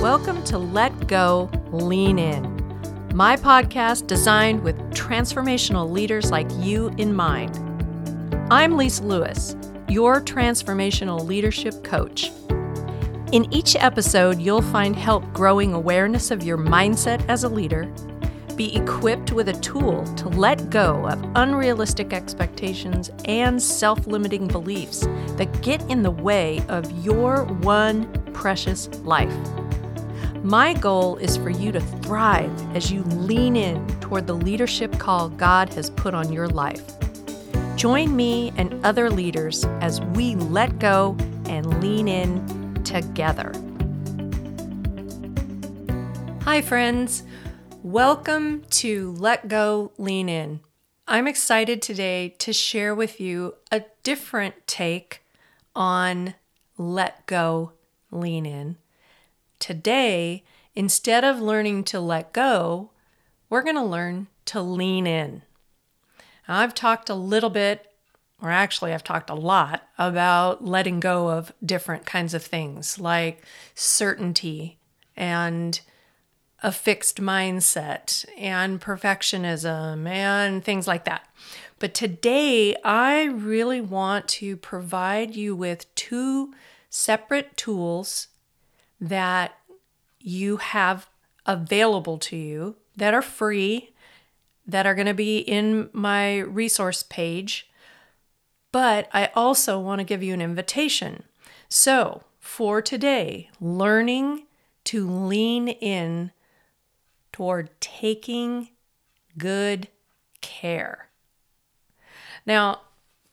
Welcome to Let Go, Lean In, my podcast designed with transformational leaders like you in mind. I'm Lisa Lewis, your transformational leadership coach. In each episode, you'll find help growing awareness of your mindset as a leader, be equipped with a tool to let go of unrealistic expectations and self limiting beliefs that get in the way of your one precious life. My goal is for you to thrive as you lean in toward the leadership call God has put on your life. Join me and other leaders as we let go and lean in together. Hi, friends. Welcome to Let Go, Lean In. I'm excited today to share with you a different take on Let Go, Lean In. Today, instead of learning to let go, we're going to learn to lean in. Now, I've talked a little bit, or actually, I've talked a lot about letting go of different kinds of things like certainty and a fixed mindset and perfectionism and things like that. But today, I really want to provide you with two separate tools that you have available to you that are free, that are going to be in my resource page. But I also want to give you an invitation. So, for today, learning to lean in toward taking good care. Now,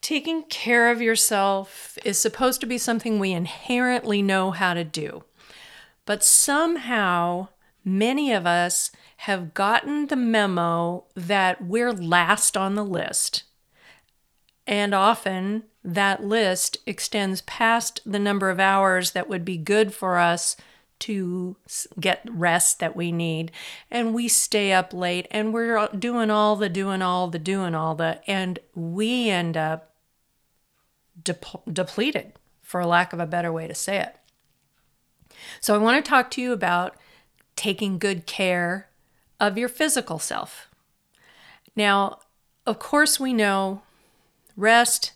taking care of yourself is supposed to be something we inherently know how to do. But somehow, many of us have gotten the memo that we're last on the list. And often that list extends past the number of hours that would be good for us to get rest that we need and we stay up late and we're doing all the doing all the doing all the and we end up depleted for lack of a better way to say it so i want to talk to you about taking good care of your physical self now of course we know rest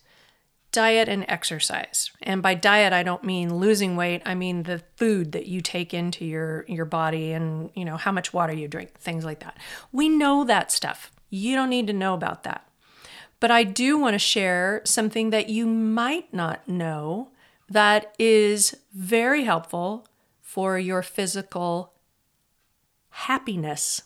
diet and exercise. And by diet I don't mean losing weight, I mean the food that you take into your your body and, you know, how much water you drink, things like that. We know that stuff. You don't need to know about that. But I do want to share something that you might not know that is very helpful for your physical happiness.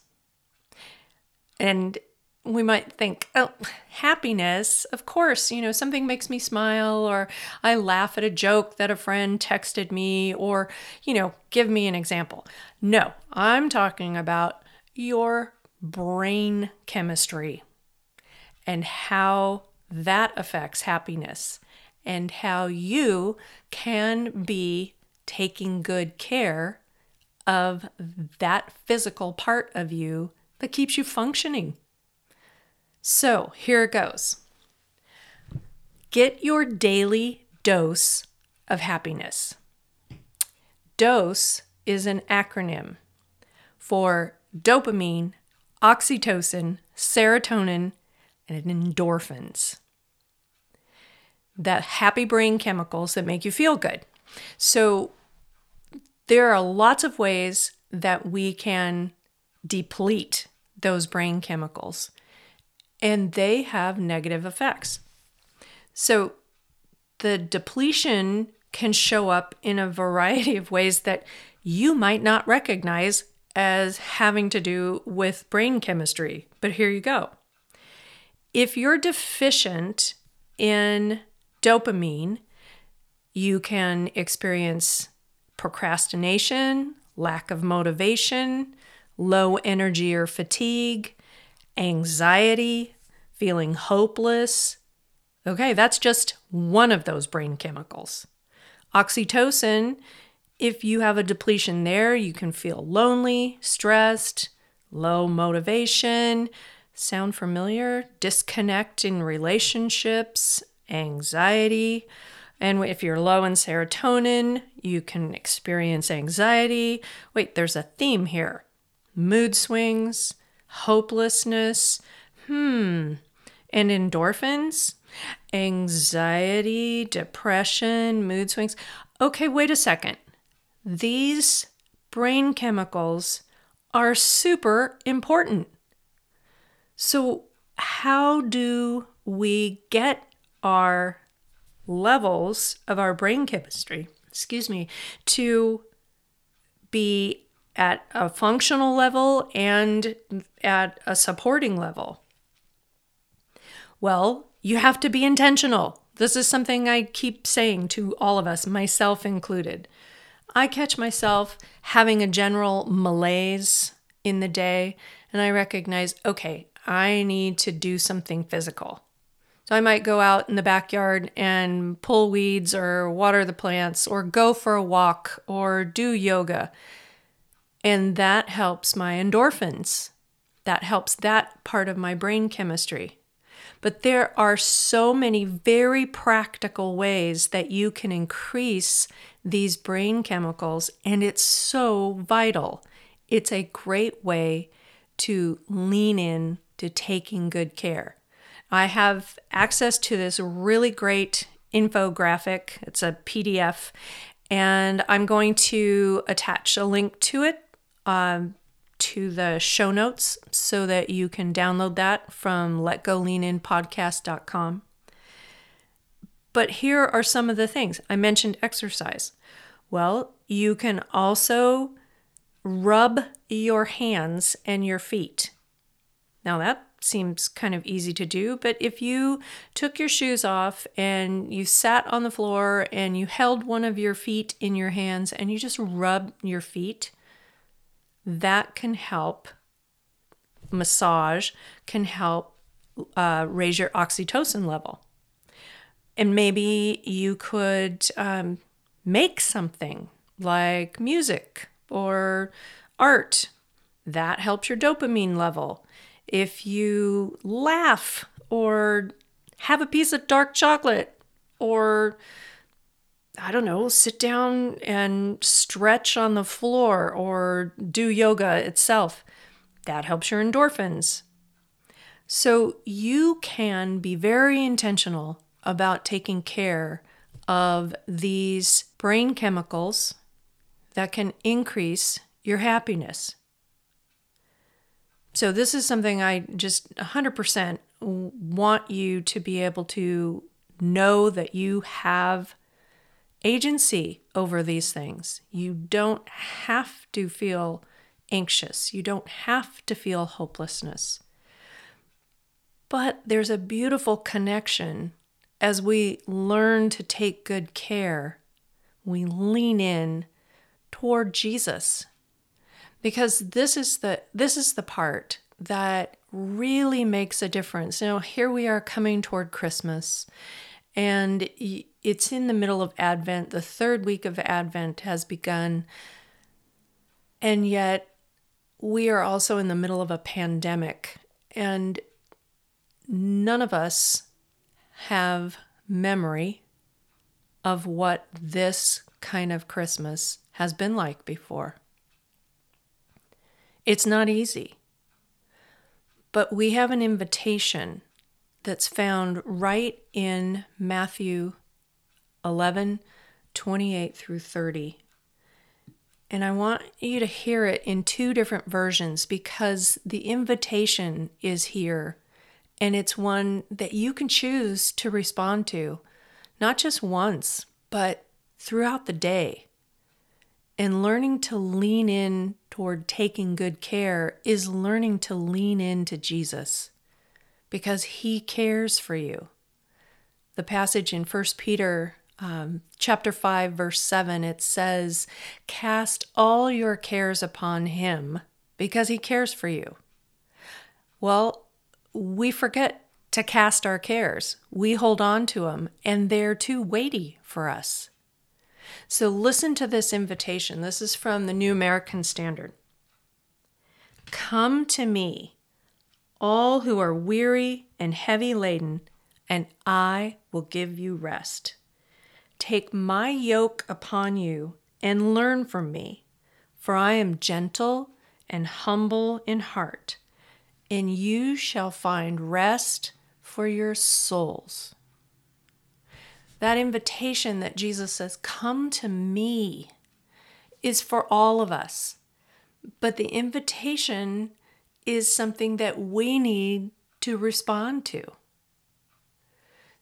And we might think, oh, happiness, of course, you know, something makes me smile, or I laugh at a joke that a friend texted me, or, you know, give me an example. No, I'm talking about your brain chemistry and how that affects happiness and how you can be taking good care of that physical part of you that keeps you functioning so here it goes get your daily dose of happiness. DOSE is an acronym for dopamine, oxytocin, serotonin, and endorphins. The happy brain chemicals that make you feel good. So, there are lots of ways that we can deplete those brain chemicals and they have negative effects. So the depletion can show up in a variety of ways that you might not recognize as having to do with brain chemistry. But here you go. If you're deficient in dopamine, you can experience procrastination, lack of motivation, low energy or fatigue, anxiety, feeling hopeless. Okay, that's just one of those brain chemicals. Oxytocin, if you have a depletion there, you can feel lonely, stressed, low motivation. Sound familiar? Disconnect in relationships, anxiety. And if you're low in serotonin, you can experience anxiety. Wait, there's a theme here mood swings, hopelessness, hmm, and endorphins, anxiety, depression, mood swings. Okay, wait a second. These brain chemicals are super important. So, how do we get our levels of our brain chemistry, excuse me, to be at a functional level and at a supporting level? Well, you have to be intentional. This is something I keep saying to all of us, myself included. I catch myself having a general malaise in the day, and I recognize, okay, I need to do something physical. So I might go out in the backyard and pull weeds or water the plants or go for a walk or do yoga. And that helps my endorphins. That helps that part of my brain chemistry. But there are so many very practical ways that you can increase these brain chemicals, and it's so vital. It's a great way to lean in to taking good care. I have access to this really great infographic. It's a PDF, and I'm going to attach a link to it um, to the show notes so that you can download that from letgoleaninpodcast.com. But here are some of the things. I mentioned exercise. Well, you can also rub your hands and your feet. Now, that seems kind of easy to do, but if you took your shoes off and you sat on the floor and you held one of your feet in your hands and you just rub your feet, that can help. Massage can help uh, raise your oxytocin level. And maybe you could um, make something like music or art. That helps your dopamine level. If you laugh or have a piece of dark chocolate or I don't know, sit down and stretch on the floor or do yoga itself. That helps your endorphins. So you can be very intentional about taking care of these brain chemicals that can increase your happiness. So, this is something I just 100% want you to be able to know that you have agency over these things. You don't have to feel anxious, you don't have to feel hopelessness. But there's a beautiful connection as we learn to take good care. We lean in toward Jesus. Because this is the this is the part that really makes a difference. You know, here we are coming toward Christmas and it's in the middle of Advent. The third week of Advent has begun. And yet, we are also in the middle of a pandemic. And none of us have memory of what this kind of Christmas has been like before. It's not easy. But we have an invitation that's found right in Matthew 11 28 through 30. And I want you to hear it in two different versions because the invitation is here and it's one that you can choose to respond to, not just once, but throughout the day. And learning to lean in toward taking good care is learning to lean into Jesus because he cares for you. The passage in 1 Peter um, chapter 5 verse 7 it says cast all your cares upon him because he cares for you. Well we forget to cast our cares. We hold on to them and they're too weighty for us so listen to this invitation. This is from the New American Standard. Come to me, all who are weary and heavy laden, and I will give you rest. Take my yoke upon you and learn from me, for I am gentle and humble in heart, and you shall find rest for your souls. That invitation that Jesus says, Come to me, is for all of us. But the invitation is something that we need to respond to.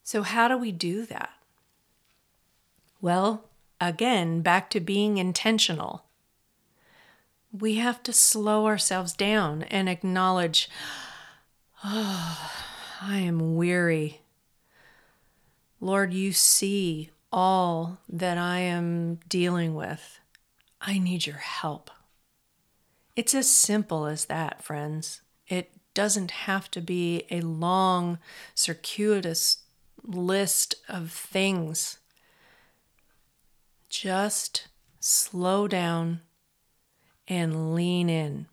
So, how do we do that? Well, again, back to being intentional. We have to slow ourselves down and acknowledge, oh, I am weary. Lord, you see all that I am dealing with. I need your help. It's as simple as that, friends. It doesn't have to be a long, circuitous list of things. Just slow down and lean in.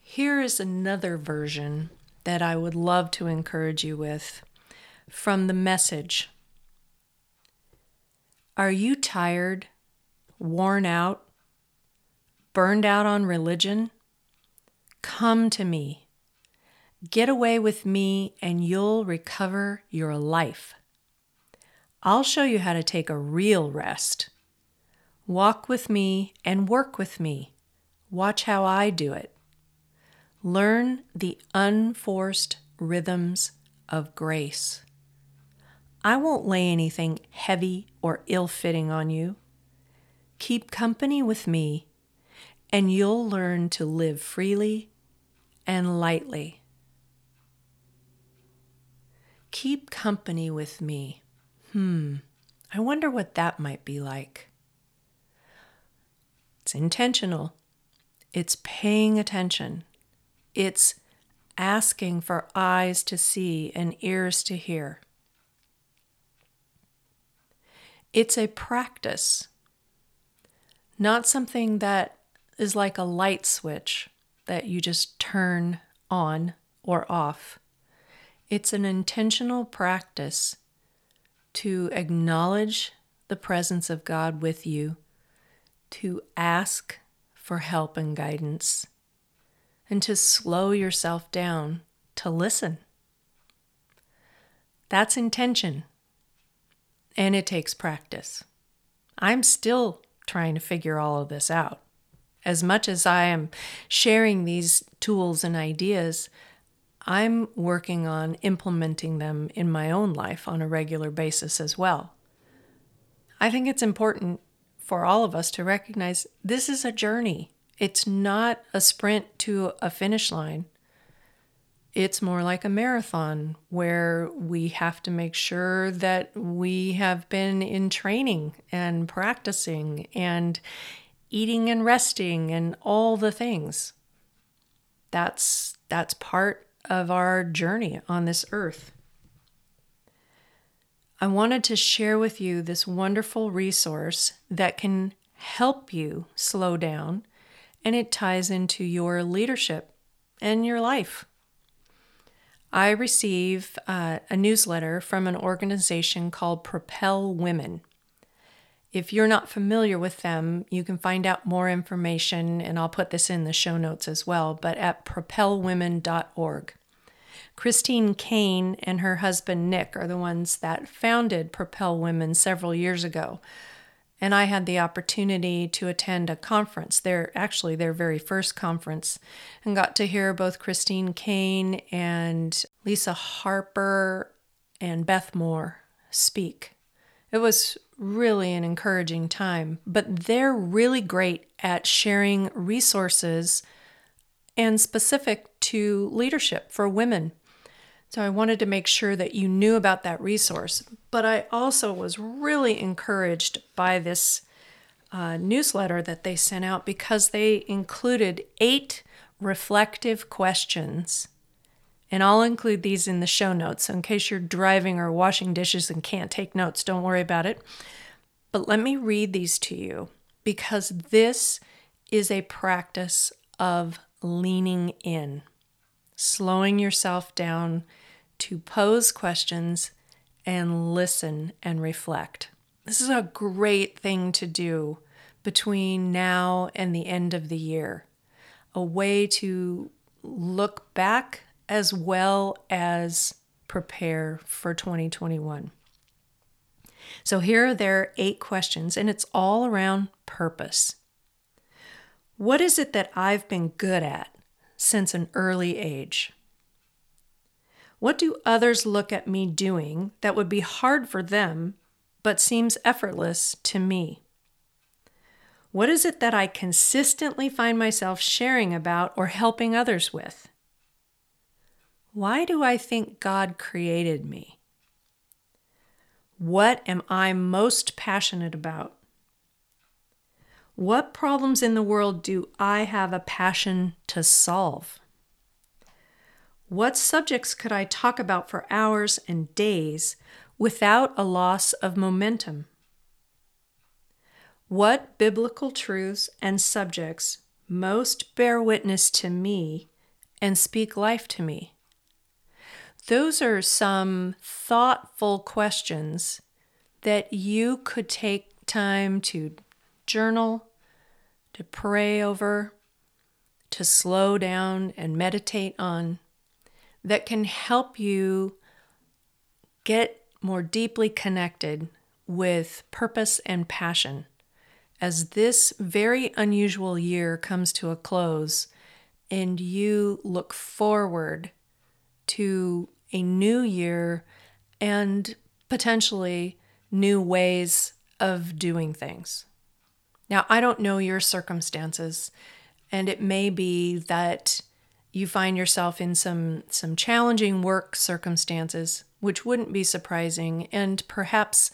Here is another version that I would love to encourage you with from the message. Are you tired, worn out, burned out on religion? Come to me. Get away with me, and you'll recover your life. I'll show you how to take a real rest. Walk with me and work with me. Watch how I do it. Learn the unforced rhythms of grace. I won't lay anything heavy or ill fitting on you. Keep company with me, and you'll learn to live freely and lightly. Keep company with me. Hmm, I wonder what that might be like. It's intentional, it's paying attention it's asking for eyes to see and ears to hear. It's a practice, not something that is like a light switch that you just turn on or off. It's an intentional practice to acknowledge the presence of God with you, to ask for help and guidance, and to slow yourself down to listen. That's intention. And it takes practice. I'm still trying to figure all of this out. As much as I am sharing these tools and ideas, I'm working on implementing them in my own life on a regular basis as well. I think it's important for all of us to recognize this is a journey. It's not a sprint to a finish line. It's more like a marathon where we have to make sure that we have been in training and practicing and eating and resting and all the things. That's that's part of our journey on this earth. I wanted to share with you this wonderful resource that can help you slow down and it ties into your leadership and your life. I receive uh, a newsletter from an organization called Propel Women. If you're not familiar with them, you can find out more information, and I'll put this in the show notes as well, but at propelwomen.org. Christine Caine and her husband Nick are the ones that founded Propel Women several years ago and I had the opportunity to attend a conference, their actually their very first conference, and got to hear both Christine Caine and Lisa Harper and Beth Moore speak. It was really an encouraging time, but they're really great at sharing resources and specific to leadership for women so I wanted to make sure that you knew about that resource. But I also was really encouraged by this uh, newsletter that they sent out because they included eight reflective questions. And I'll include these in the show notes. So in case you're driving or washing dishes and can't take notes, don't worry about it. But let me read these to you because this is a practice of leaning in, slowing yourself down to pose questions and listen and reflect. This is a great thing to do between now and the end of the year. A way to look back as well as prepare for 2021. So here are their eight questions, and it's all around purpose. What is it that I've been good at since an early age? What do others look at me doing that would be hard for them but seems effortless to me? What is it that I consistently find myself sharing about or helping others with? Why do I think God created me? What am I most passionate about? What problems in the world do I have a passion to solve? What subjects could I talk about for hours and days without a loss of momentum? What biblical truths and subjects most bear witness to me and speak life to me? Those are some thoughtful questions that you could take time to journal, to pray over, to slow down and meditate on, that can help you get more deeply connected with purpose and passion as this very unusual year comes to a close and you look forward to a new year and potentially new ways of doing things. Now, I don't know your circumstances, and it may be that you find yourself in some some challenging work circumstances, which wouldn't be surprising, and perhaps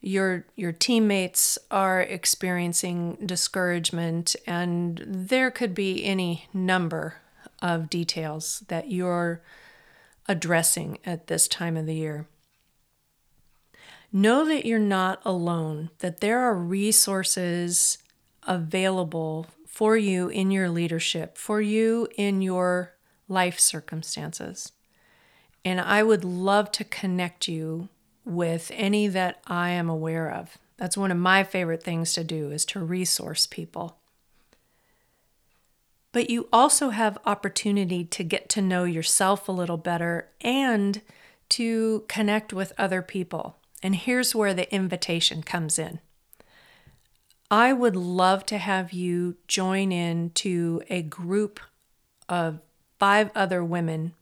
your your teammates are experiencing discouragement and there could be any number of details that you're addressing at this time of the year. Know that you're not alone, that there are resources available for you in your leadership, for you in your life circumstances. And I would love to connect you with any that I am aware of. That's one of my favorite things to do is to resource people. But you also have opportunity to get to know yourself a little better and to connect with other people. And here's where the invitation comes in. I would love to have you join in to a group of five other women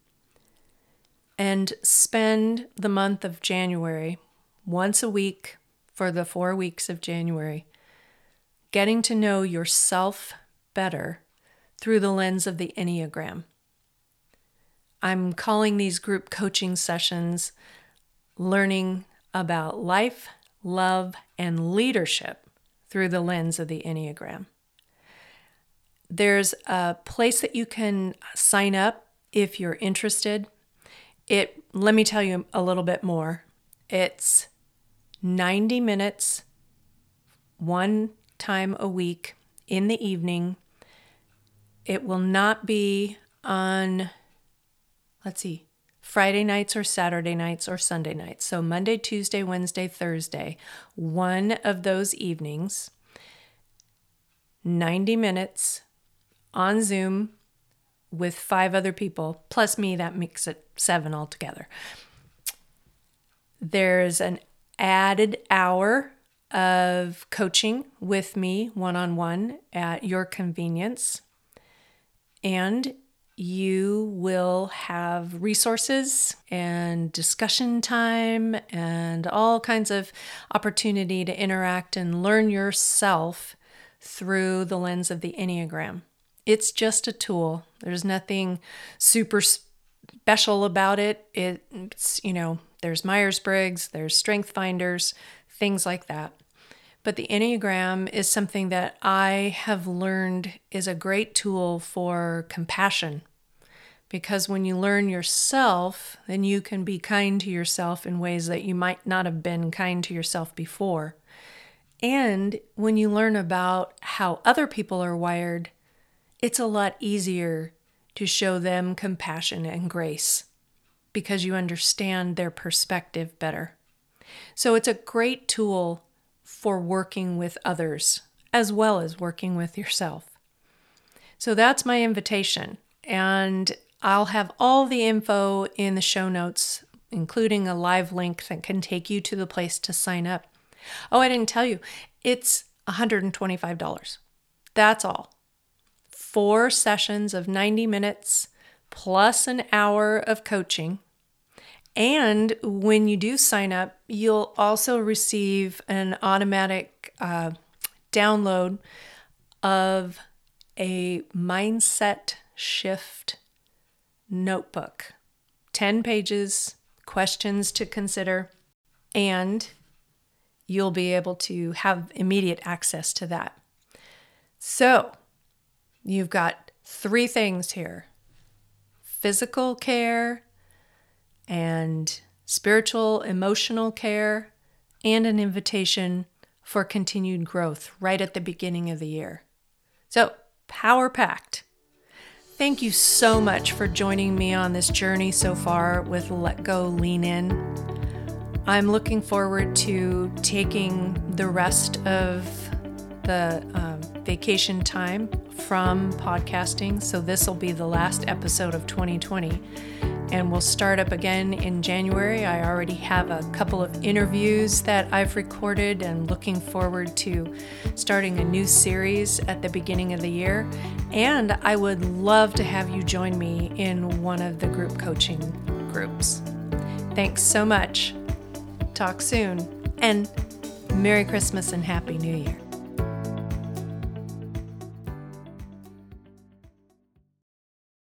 and spend the month of January once a week for the four weeks of January, getting to know yourself better through the lens of the Enneagram. I'm calling these group coaching sessions learning about life, love, and leadership through the lens of the Enneagram. There's a place that you can sign up if you're interested. It let me tell you a little bit more. It's 90 minutes one time a week in the evening. It will not be on let's see, Friday nights or Saturday nights or Sunday nights. So Monday, Tuesday, Wednesday, Thursday, one of those evenings, 90 minutes on Zoom with five other people, plus me, that makes it seven altogether. There's an added hour of coaching with me one on one at your convenience. And you will have resources and discussion time and all kinds of opportunity to interact and learn yourself through the lens of the Enneagram. It's just a tool. There's nothing super special about it. It's, you know, there's Myers Briggs, there's Strength Finders, things like that. But the Enneagram is something that I have learned is a great tool for compassion. Because when you learn yourself, then you can be kind to yourself in ways that you might not have been kind to yourself before. And when you learn about how other people are wired, it's a lot easier to show them compassion and grace because you understand their perspective better. So it's a great tool for working with others as well as working with yourself. So that's my invitation. And I'll have all the info in the show notes, including a live link that can take you to the place to sign up. Oh, I didn't tell you, it's $125. That's all. Four sessions of 90 minutes plus an hour of coaching. And when you do sign up, you'll also receive an automatic uh, download of a mindset shift notebook 10 pages, questions to consider, and you'll be able to have immediate access to that. So, you've got three things here physical care and spiritual, emotional care, and an invitation for continued growth right at the beginning of the year. So, power packed. Thank you so much for joining me on this journey so far with Let Go Lean In. I'm looking forward to taking the rest of the um, vacation time from podcasting. So, this will be the last episode of 2020 and we'll start up again in January. I already have a couple of interviews that I've recorded and looking forward to starting a new series at the beginning of the year. And I would love to have you join me in one of the group coaching groups. Thanks so much. Talk soon. And Merry Christmas and Happy New Year.